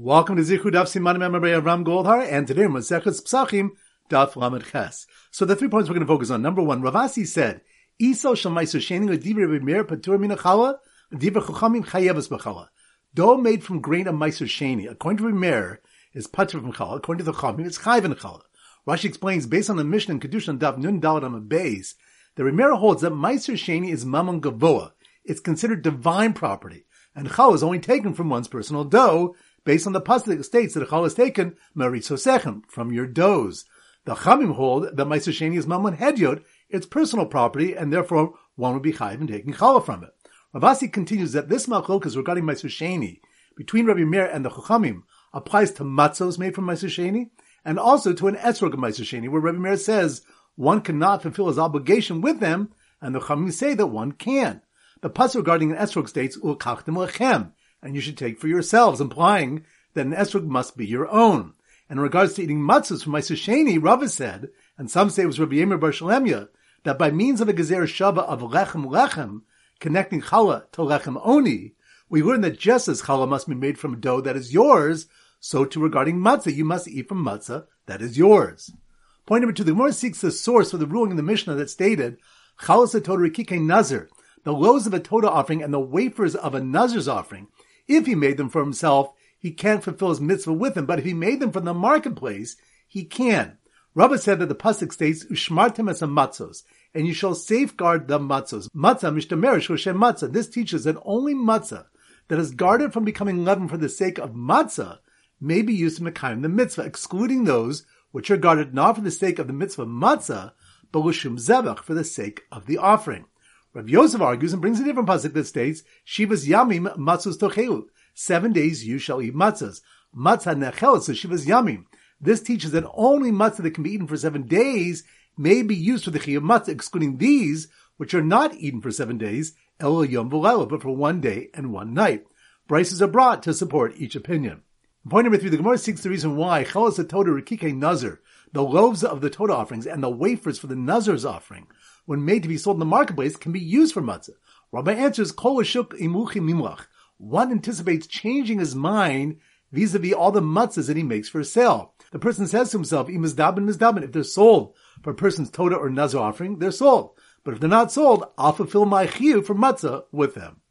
Welcome to Zichud Daf Siman Member by Avram Goldhar, and today we're Maseches Psachim Daf Lamed Ches. So the three points we're going to focus on. Number one, Ravasi said, "Iso Shalmaiser Shening Ledivre B'Meir Patur Minachala Divre Chuchamim Chayevas B'Chala." Dough made from grain of Meiser Sheni, according to B'Meir, is Patur from Chala. According to the Chachamim, it's Chayv in Chala. Rashi explains, based on the Mishnah and Kedusha Daf Nun Dalad on the base, the B'Meir holds that Meiser Sheni is Mammon Gavoa. It's considered divine property, and Chala is only taken from one's personal dough based on the pasuk states that a chal is taken marisosechem from your does. The chamim hold that meiser is mamon hedyot, its personal property, and therefore one would be chayiv in taking challah from it. Ravasi continues that this malchokas regarding meiser between Rabbi Meir and the chachamim applies to matzos made from meiser and also to an esrog of meiser where Rabbi Meir says one cannot fulfill his obligation with them, and the chachamim say that one can. The pasuk regarding an esrog states ulkachtem lechem and you should take for yourselves, implying that an esrog must be your own. And in regards to eating matzahs from Meiser Sheni, Rava said, and some say it was Rabbi Yemer Bar Shalemya, that by means of a gezer shava of lechem lechem, connecting challah to lechem oni, we learn that just as challah must be made from dough that is yours, so too regarding matzah, you must eat from matzah that is yours. Point number two, the Gemara seeks the source for the ruling in the Mishnah that stated, challah satorah rikike nazir, the loaves of a Todah offering and the wafers of a Nazir's offering, if he made them for himself, he can't fulfill his mitzvah with them. But if he made them from the marketplace, he can. Rabbi said that the pasuk states, "Ushmartem as a matzos," and you shall safeguard the matzos. Matzah mishtamerish Hashem matzah. This teaches that only matzah that is guarded from becoming leavened for the sake of matzah may be used to mekayim the mitzvah, excluding those which are guarded not for the sake of the mitzvah matzah, but l'shum zebach for the sake of the offering. Rav Yosef argues and brings a different pasuk that states, Shivas Yamim Matzos Tochelu. Seven days you shall eat matzahs. Matzah Nechel, so Shivas Yamim. This teaches that only matzah that can be eaten for seven days may be used for the chiyuv matzah, excluding these, which are not eaten for seven days, El Yom but for one day and one night. Brices are brought to support each opinion. Point number three, the Gemara seeks the reason why Chelas Toda Rikike Nazar, the loaves of the Toda offerings and the wafers for the Nazar's offering, when made to be sold in the marketplace, can be used for matzah. Rabbi answers, Kol imuchi mimlach. One anticipates changing his mind vis-a-vis all the matzahs that he makes for sale. The person says to himself, imizdabin mizdabin, if they're sold for a person's toda or nazar offering, they're sold. But if they're not sold, I'll fulfill my chiyuv for matzah with them.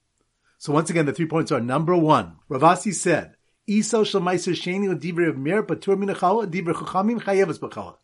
So once again, the three points are number one. Ravasi said, Iso shel meiser sheni divrei patur minachala divrei chachamim chayevas b'chala.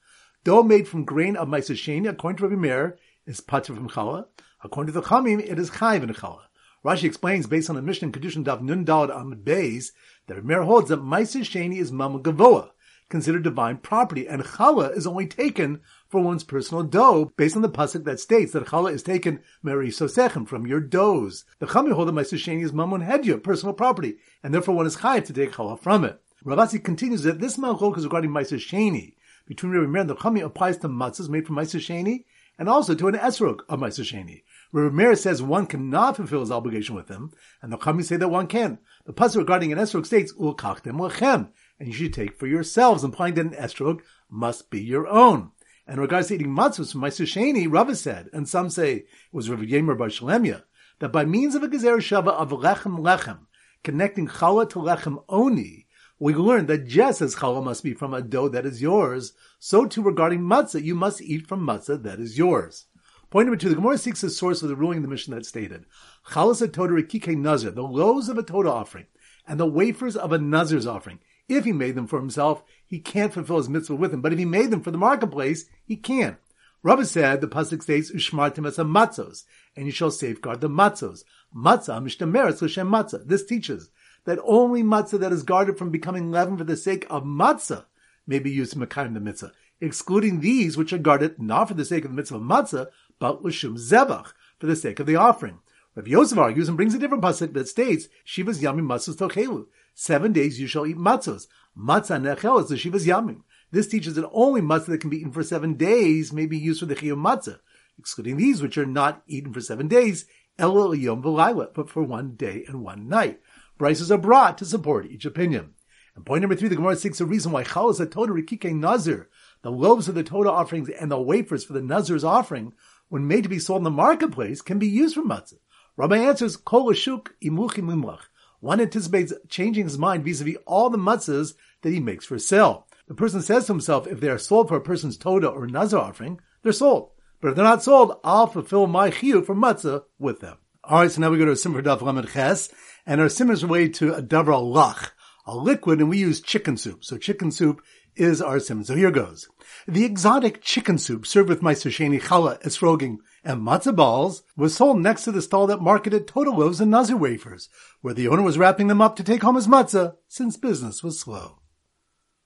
Dough made from grain of meiser sheni, according to Rabbi Meir, is patur from challah. According to the Chamim, it is chayv in challah. Rashi explains, based on the Mishnah Kedushin Dav Nun Dalad on the Bays, that Rameir holds that Meiser Sheni is Mammon Gavoa, considered divine property, and challah is only taken for one's personal dough, based on the pasuk that states that challah is taken Meri Sosechem from your doughs. The Chamim hold that Meiser Sheni is Mammon Hedya, personal property, and therefore one is chayv to take challah from it. Ravasi continues that this malchok is regarding Meiser Sheni. Between Rabbi Meir and the Chamim applies to matzahs made from Meiser Sheni, and also to an esrog of Meiser Sheni. Rameir says one cannot fulfill his obligation with them, and the Chachamim say that one can. The pasuk regarding an esrog states ulkachtem lechem, and you should take for yourselves, implying that an esrog must be your own. And in regards to eating matzahs from Sheni, Rava said, and some say it was Rav Yemer Bar Shalemya, that by means of a gezer shava of lechem lechem, connecting challah to lechem oni, we learn that just as challah must be from a dough that is yours, so too regarding matzah, you must eat from matzah that is yours. Point number two, the Gemara seeks a source of the ruling of the Mishnah that stated, Chalas Toda Rikike Nazir, the loaves of a Toda offering, and the wafers of a Nazir's offering. If he made them for himself, he can't fulfill his mitzvah with them. But if he made them for the marketplace, he can. Rabbi said, the pasuk states, "Ushmartim as matzos," and you shall safeguard the matzos. Matzah mishtameres l'shem matzah. This teaches that only matzah that is guarded from becoming leavened for the sake of matzah may be used to mekayim the mitzvah, excluding these which are guarded not for the sake of the mitzvah of matzah, but l'shum zebach, for the sake of the offering. Rav Yosef argues and brings a different pasuk that states, Shivas yamim matzos tochelu. Seven days you shall eat matzos. Matzah nechel is the Shivas yamim. This teaches that only matzah that can be eaten for seven days may be used for the chiyum matzah, excluding these which are not eaten for seven days, el yom v'layla, but for one day and one night. Brices are brought to support each opinion. And point number three, the Gemara seeks a reason why chalas a toda rikike nazir, the loaves of the Toda offerings and the wafers for the nazir's offering, when made to be sold in the marketplace, can be used for matzah. Rabbi answers, kol ashuk imuchi mimlach. one anticipates changing his mind vis-a-vis all the matzahs that he makes for sale. The person says to himself, if they are sold for a person's toda or nazar offering, they're sold. But if they're not sold, I'll fulfill my chiyu for matzah with them. All right, so now we go to a simmer daf lamed ches, and our simmer is way to a davra lach, a liquid, and we use chicken soup. So chicken soup is our simmer. So here goes. The exotic chicken soup served with Meiser Sheni challah, esroging, and matzah balls was sold next to the stall that marketed total loaves and nazir wafers, where the owner was wrapping them up to take home his matzah, since business was slow.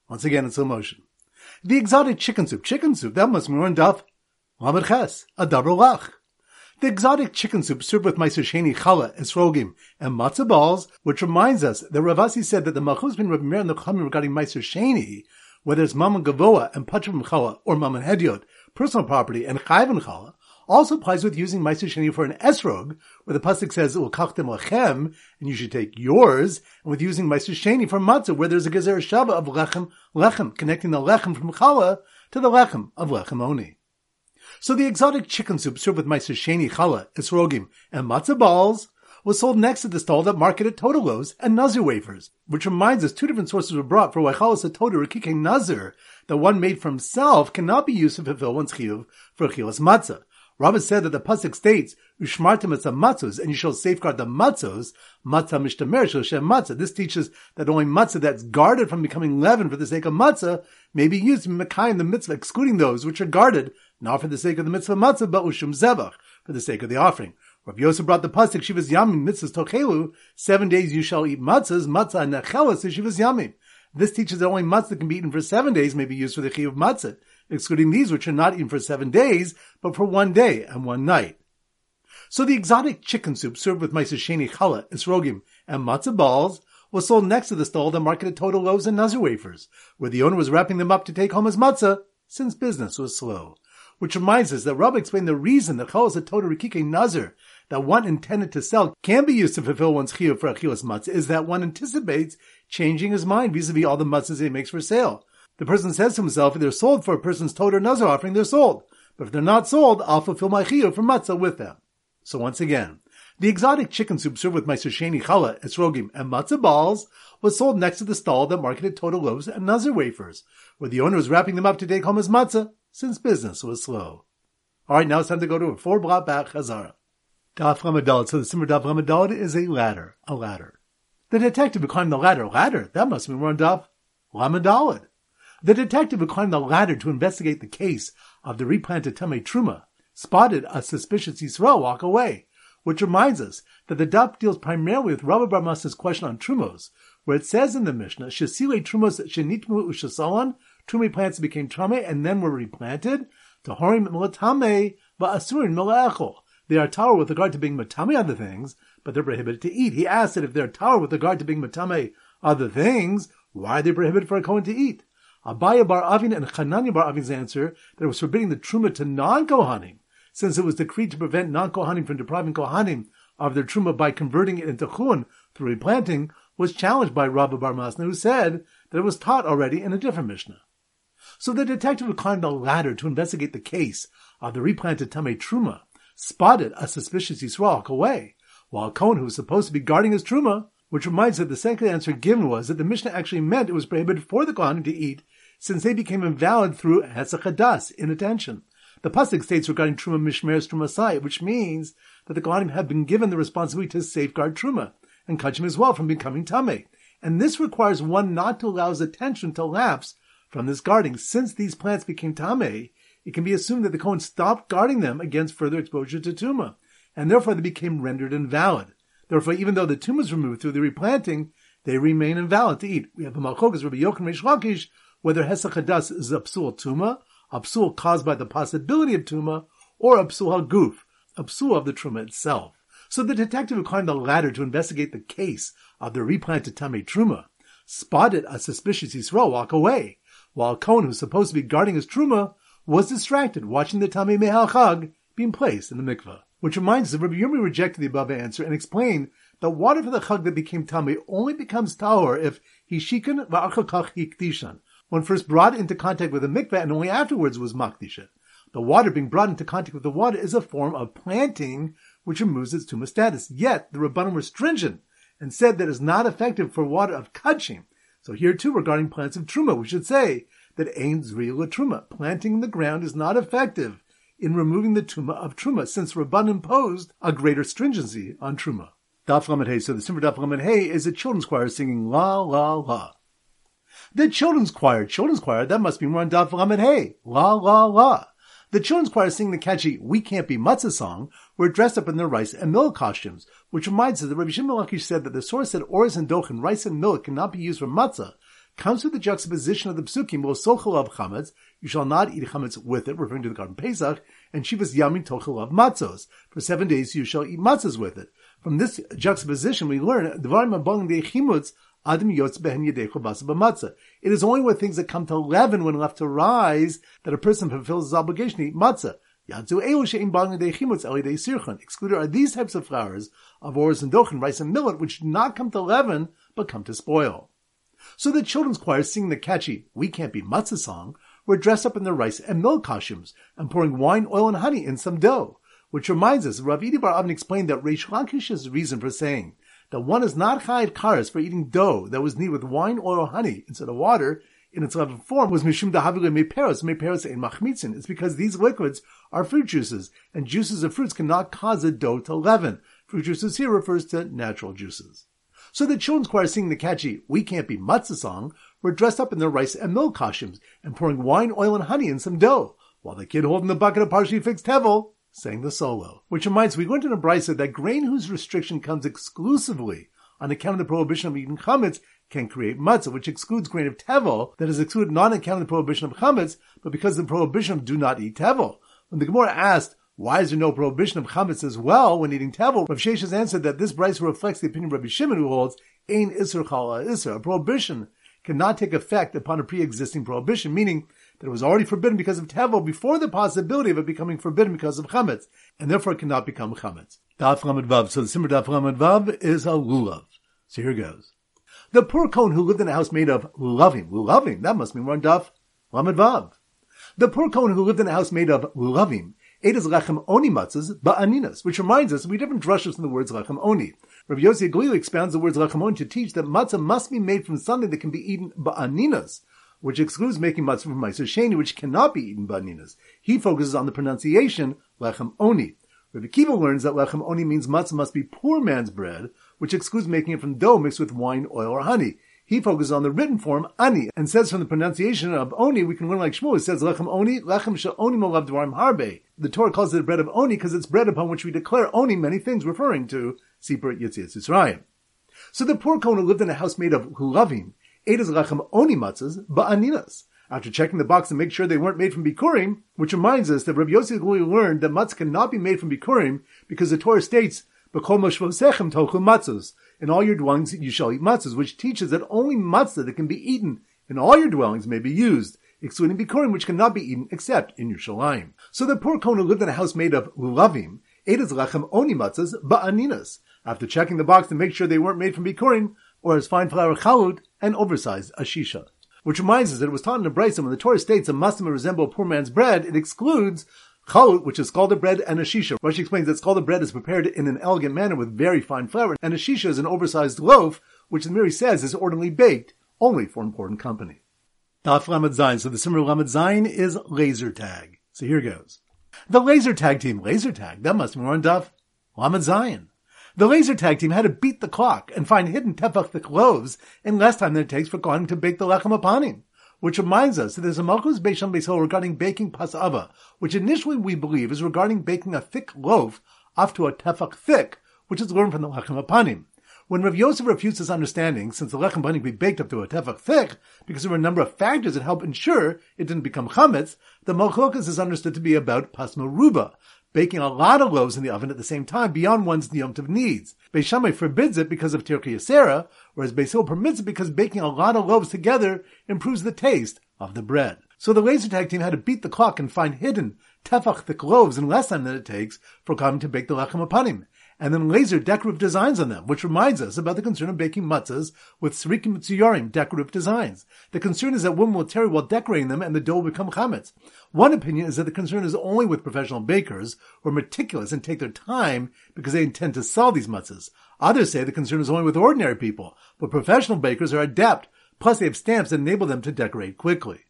Once again in slow motion. The exotic chicken soup, chicken soup, that must be more daf, lamed ches, a double lach. The exotic chicken soup served with Meiser Sheni challah, esrogim, and matzah balls, which reminds us that Ravasi said that the Machuz bin Rabbi Meir and the regarding Meiser Sheni, whether it's Mammon Gavoa and Patrim challah or Mammon Hediot, personal property, and Chayvan challah, also applies with using Meiser Sheni for an esrog, where the pasuk says "Ulkachtem lechem," and you should take yours, and with using Meiser Sheni for matzah, where there's a gezer shava of lechem lechem, connecting the lechem from challah to the lechem of lechem oni. So the exotic chicken soup served with Meiser Sheni challah, esrogim, and matzah balls was sold next to the stall that marketed total loaves and nazir wafers, which reminds us two different sources were brought for why chalas toda rikike nazir, the one made for himself, cannot be used to fulfill one's chiyuv for chilas matzah. Rabbah said that the pasuk states, "Ushmartem et matzos," and you shall safeguard the matzos. Matzah mishtamer shem matzah. This teaches that only matzah that's guarded from becoming leavened for the sake of matzah may be used in Mekai in the mitzvah, excluding those which are guarded not for the sake of the mitzvah matzah, but ushum zevach for the sake of the offering. Rabbi Yosef brought the pasuk shivas yamin mitzvahs tochelu. Seven days you shall eat matzahs. Matzah nechelas shivas yamin. This teaches that only matzah can be eaten for seven days may be used for the chiyuv matzah excluding these which are not eaten for seven days, but for one day and one night. So the exotic chicken soup served with Meiser Sheni challah, esrogim, and matzah balls was sold next to the stall that marketed total loaves and nazir wafers, where the owner was wrapping them up to take home as matzah, since business was slow. Which reminds us that Rabbi explained the reason that chalas a total rikike nazir that one intended to sell can be used to fulfill one's chiyuv for achilas matzah is that one anticipates changing his mind vis-a-vis all the matzahs he makes for sale. The person says to himself, if they're sold for a person's total nazar offering, they're sold. But if they're not sold, I'll fulfill my chiyuv for matzah with them. So once again, the exotic chicken soup served with Meiser Sheni challah, esrogim, and matzah balls was sold next to the stall that marketed total loaves and nazar wafers, where the owner was wrapping them up to take home as matzah, since business was slow. Alright, now it's time to go to a four block back chazara. Daf Ramadal. So the Simmer Daf Ramadal is a ladder, a ladder. The detective who climbed the ladder, ladder, that must be more on Daf Ramadalid. The detective who climbed the ladder to investigate the case of the replanted Tame Truma spotted a suspicious Yisrael walk away, which reminds us that the daf deals primarily with Rabbi Bar Massa's question on Trumos, where it says in the Mishnah, Shesile Trumos Shenitmu Ushasalan, Trumi plants became Tame and then were replanted, Tahorim Milatame Ba'asurin Milaechol. They are tower with regard to being matame other things, but they're prohibited to eat. He asked that if they're tower with regard to being matame other things, why are they prohibited for a Kohen to eat? Abaya bar Avin and Chananya bar Avin's answer that it was forbidding the truma to non-Kohanim, since it was decreed to prevent non-Kohanim from depriving Kohanim of their truma by converting it into chun through replanting, was challenged by Rabbi Bar Masna, who said that it was taught already in a different Mishnah. So the detective who climbed the ladder to investigate the case of the replanted Tamei Truma spotted a suspicious Yisrael away, while Cohen, who was supposed to be guarding his Truma, which reminds that the second answer given was that the Mishnah actually meant it was prohibited for the Kohanim to eat, since they became invalid through Hesach Hadas, inattention. The Pasuk states regarding Truma Mishmeres Trumasai, which means that the Kohanim have been given the responsibility to safeguard Truma, and Kachim as well from becoming Tame. And this requires one not to allow his attention to lapse from this guarding. Since these plants became Tame, it can be assumed that the Kohen stopped guarding them against further exposure to Tuma, and therefore they became rendered invalid. Therefore, even though the tumor is removed through the replanting, they remain invalid to eat. We have a Malchokas, Rabbi Yochanan Reish Lakish, whether Hesach Hadas is a psul tuma, a psul caused by the possibility of tuma, or a psul haguf, a psul of the truma itself. So the detective climbed the ladder to investigate the case of the replanted Tamei Truma spotted a suspicious Yisrael walk away, while Cohen, who's supposed to be guarding his Truma, was distracted watching the Tamei Mehal Chag being placed in the mikveh. Which reminds us that Rabbi Yirmi rejected the above answer and explained that water for the chag that became tummy only becomes tahor if hishikan va'achakach hikdishan, when first brought into contact with the mikveh and only afterwards was makdisha. The water being brought into contact with the water is a form of planting which removes its tumah status. Yet the rabbanim were stringent and said that is not effective for water of kachim. So here too, regarding plants of truma, we should say that ein zriya truma, planting in the ground is not effective in removing the tuma of truma, since Rabban imposed a greater stringency on truma. Daf Lamed Hey. So the Simmer Daf Lamed Hey is a children's choir singing la la la. The children's choir, children's choir, that must be more on Daf Lamed Hey. La la la. The children's choir sing the catchy We Can't Be Matzah song were dressed up in their rice and milk costumes, which reminds us that Rabbi Shimon said that the source that ores and dochen, rice and milk cannot be used for matzah, comes with the juxtaposition of the psukim, well, sochel of chametz, you shall not eat chametz with it, referring to the korban Pesach, and shivas yamin tochel of matzos. For seven days you shall eat matzos with it. From this juxtaposition, we learn dvarim abong de chimutz adam yotz behen yedecho basa It is only when things that come to eleven when left to rise that a person fulfills his obligation to eat matzah. Excluded are these types of flours of ores and dochen, rice and millet, which do not come to leaven, but come to spoil. So the children's choir singing the catchy We Can't Be Matzah song were dressed up in their rice and milk costumes and pouring wine, oil, and honey in some dough. Which reminds us, Rav Idi Bar Avin explained that Reish Lakish's reason for saying that one is not chayed karas for eating dough that was kneaded with wine, oil, or honey instead of water in its leavened form was mishum dahavile meperos meperos and machmitzin. It's because these liquids are fruit juices, and juices of fruits cannot cause a dough to leaven. Fruit juices here refers to natural juices. So the children's choir singing the catchy "We Can't Be Matzah" song were dressed up in their rice and milk costumes and pouring wine, oil, and honey in some dough, while the kid holding the bucket of partially fixed hevel sang the solo. Which reminds me, we went in a brisa that grain whose restriction comes exclusively on account of the prohibition of eating chametz can create matzah, which excludes grain of tevel that is excluded not on account of the prohibition of chametz, but because of the prohibition of do not eat tevel. When the Gemara asked, why is there no prohibition of chametz as well when eating tevel? Rav Sheshes answered that this brisa reflects the opinion of Rabbi Shimon who holds, ein isser chala isser, a prohibition cannot take effect upon a pre-existing prohibition, meaning that it was already forbidden because of tevel before the possibility of it becoming forbidden because of chametz, and therefore it cannot become chametz. Daf Vav. So the simmer Daf Vav is a lulav. So here goes. The poor Kohen who lived in a house made of lulavim, lulavim, that must mean one Daf Lamed Vav. The poor Kohen who lived in a house made of lulavim ate his lechem oni matzahs ba'aninas, which reminds us we different drushes from the words lechem oni. Rabbi Yossi Galili expounds the words lechem oni to teach that matzah must be made from something that can be eaten ba'aninas, which excludes making matzah from meiser sheni, which cannot be eaten ba'aninas. He focuses on the pronunciation lechem oni. Rabbi Kiva learns that lechem oni means matzah must be poor man's bread, which excludes making it from dough mixed with wine, oil, or honey. He focuses on the written form ani and says from the pronunciation of oni we can learn like Shmuel. It says lechem oni lechem oni molav dvarim harbe. The Torah calls it bread of oni because it's bread upon which we declare oni many things, referring to Sipur Yitzias Yisrael. So the poor Kohen lived in a house made of lulavim ate his lechem oni matzahs ba'aninas. After checking the box to make sure they weren't made from bikurim, which reminds us that Rabbi Yossi learned that matzah cannot be made from bikurim because the Torah states in all your dwellings you shall eat matzahs, which teaches that only matzah that can be eaten in all your dwellings may be used, excluding bikurim, which cannot be eaten except in Yerushalayim. So the poor Kohen lived in a house made of lulavim, ate his lechem oni matzahs ba'aninas, after checking the box to make sure they weren't made from bikurim, or as fine flour chalud, and oversized ashisha. Which reminds us that it was taught in the Brisa when the Torah states a must resemble a poor man's bread, it excludes Chalut, which is scalded bread, and a shisha. Rashi explains that scalded bread is prepared in an elegant manner with very fine flour, and a shisha is an oversized loaf, which the Meiri says is ordinarily baked only for important company. Daf Lamed Zayin. So the similar Lamed Zayin is laser tag. So here goes. The laser tag team, laser tag, that must be more on Daf Lamed Zayin. The laser tag team had to beat the clock and find hidden tefach loaves in less time than it takes for Kohanim to bake the lechem apanim. Which reminds us that there's a Malchus Beisham Beishol regarding baking pasava, which initially we believe is regarding baking a thick loaf off to a tefach thick, which is learned from the lechem apanim. When Rav Yosef refutes this understanding, since the lechem apanim be baked up to a tefach thick, because there were a number of factors that help ensure it didn't become chametz, the Malchokas is understood to be about pasma ruba, baking a lot of loaves in the oven at the same time beyond one's Yom needs. Beis Shammai forbids it because of Tirki Yasera, whereas Beis Hillel permits it because baking a lot of loaves together improves the taste of the bread. So the laser tag team had to beat the clock and find hidden tefach thick loaves in less time than it takes for coming to bake the lechem apanim. And then laser decorative designs on them, which reminds us about the concern of baking matzahs with srikim tzuyarim, decorative designs. The concern is that women will tarry while decorating them and the dough will become chametz. One opinion is that the concern is only with professional bakers who are meticulous and take their time because they intend to sell these matzahs. Others say the concern is only with ordinary people, but professional bakers are adept, plus they have stamps that enable them to decorate quickly.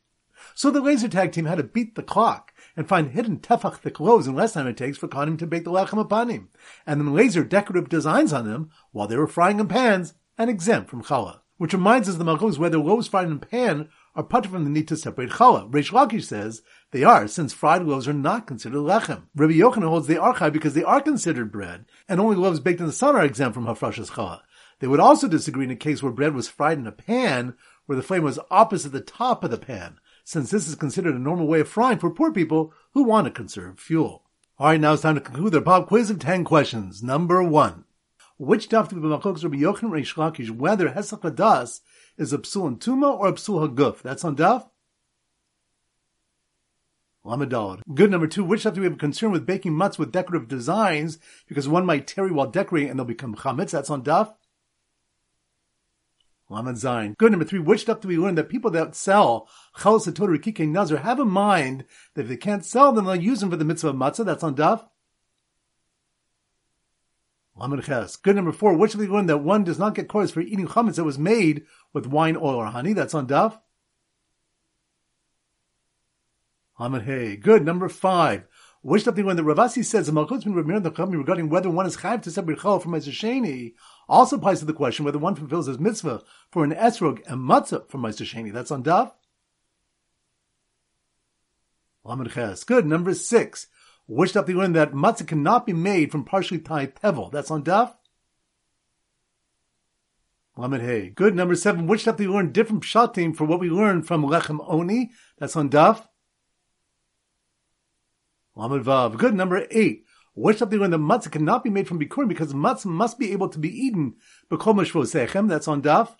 So the laser tag team had to beat the clock and find hidden tefach thick loaves in less time it takes for Kohanim to bake the lechem apanim, and then laser decorative designs on them while they were frying in pans and exempt from challah. Which reminds us the malchus whether loaves fried in pan are part from the need to separate challah. Reish Lakish says they are, since fried loaves are not considered lechem. Rabbi Yochanan holds they are chai because they are considered bread, and only loaves baked in the sun are exempt from hafrashas challah. They would also disagree in a case where bread was fried in a pan where the flame was opposite the top of the pan, since this is considered a normal way of frying for poor people who want to conserve fuel. Alright, now it's time to conclude our pop quiz of 10 questions. Number 1. Which daf be Rabbi Yochanan Reish Lakish whether Hesach Hadas is a psul and tuma or a psul haguf? That's on daf? Lamadalad. Good number two, which daf do we have concern with baking mutts with decorative designs because one might tarry while decorating and they'll become chametz? That's on daf? Lamed Zayin. Good number three. Which stuff do we learn that people that sell chalas Torah rikike nazar have in mind that if they can't sell them, they'll use them for the mitzvah of matzah? That's on daf. Good number four. Which do we learn that one does not get chorus for eating chametz that was made with wine, oil, or honey? That's on daf. Hey. Good number five. Which stuff do we learn that Ravasi says the Malchus bin regarding whether one is chayiv to separate chal from Sheni also applies to the question whether one fulfills his mitzvah for an esrog and matzah for Meiser Sheni. That's on Daf. Good. Number six. Which do you learn that matzah cannot be made from partially tied tevel? That's on Daf. Lamed Hey. Good. Number seven. Which do you learn different pshatim for what we learned from Lechem Oni? That's on Daf. Lamed Vav. Good. Number eight. What's something when the matzah cannot be made from bikurim because matzah must be able to be eaten That's on daf.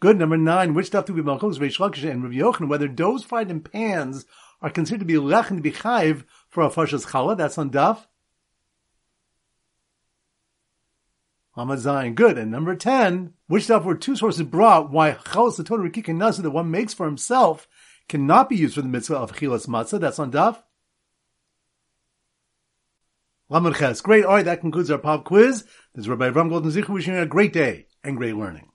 Good. Number nine. Which stuff do we malchus Reish Lakish and Rabbi Yochanan whether doughs fried in pans are considered to be lechem to be chayiv for hafrashas challah? That's on daf. Lamed Zayin. Good. And number 10, which stuff were two sources brought why chalas the Torah and that one makes for himself cannot be used for the mitzvah of chilas matzah. That's on daf. Lamed Ches. Great. All right, that concludes our pop quiz. This is Rabbi Avram Golden Zichu wishing you a great day and great learning.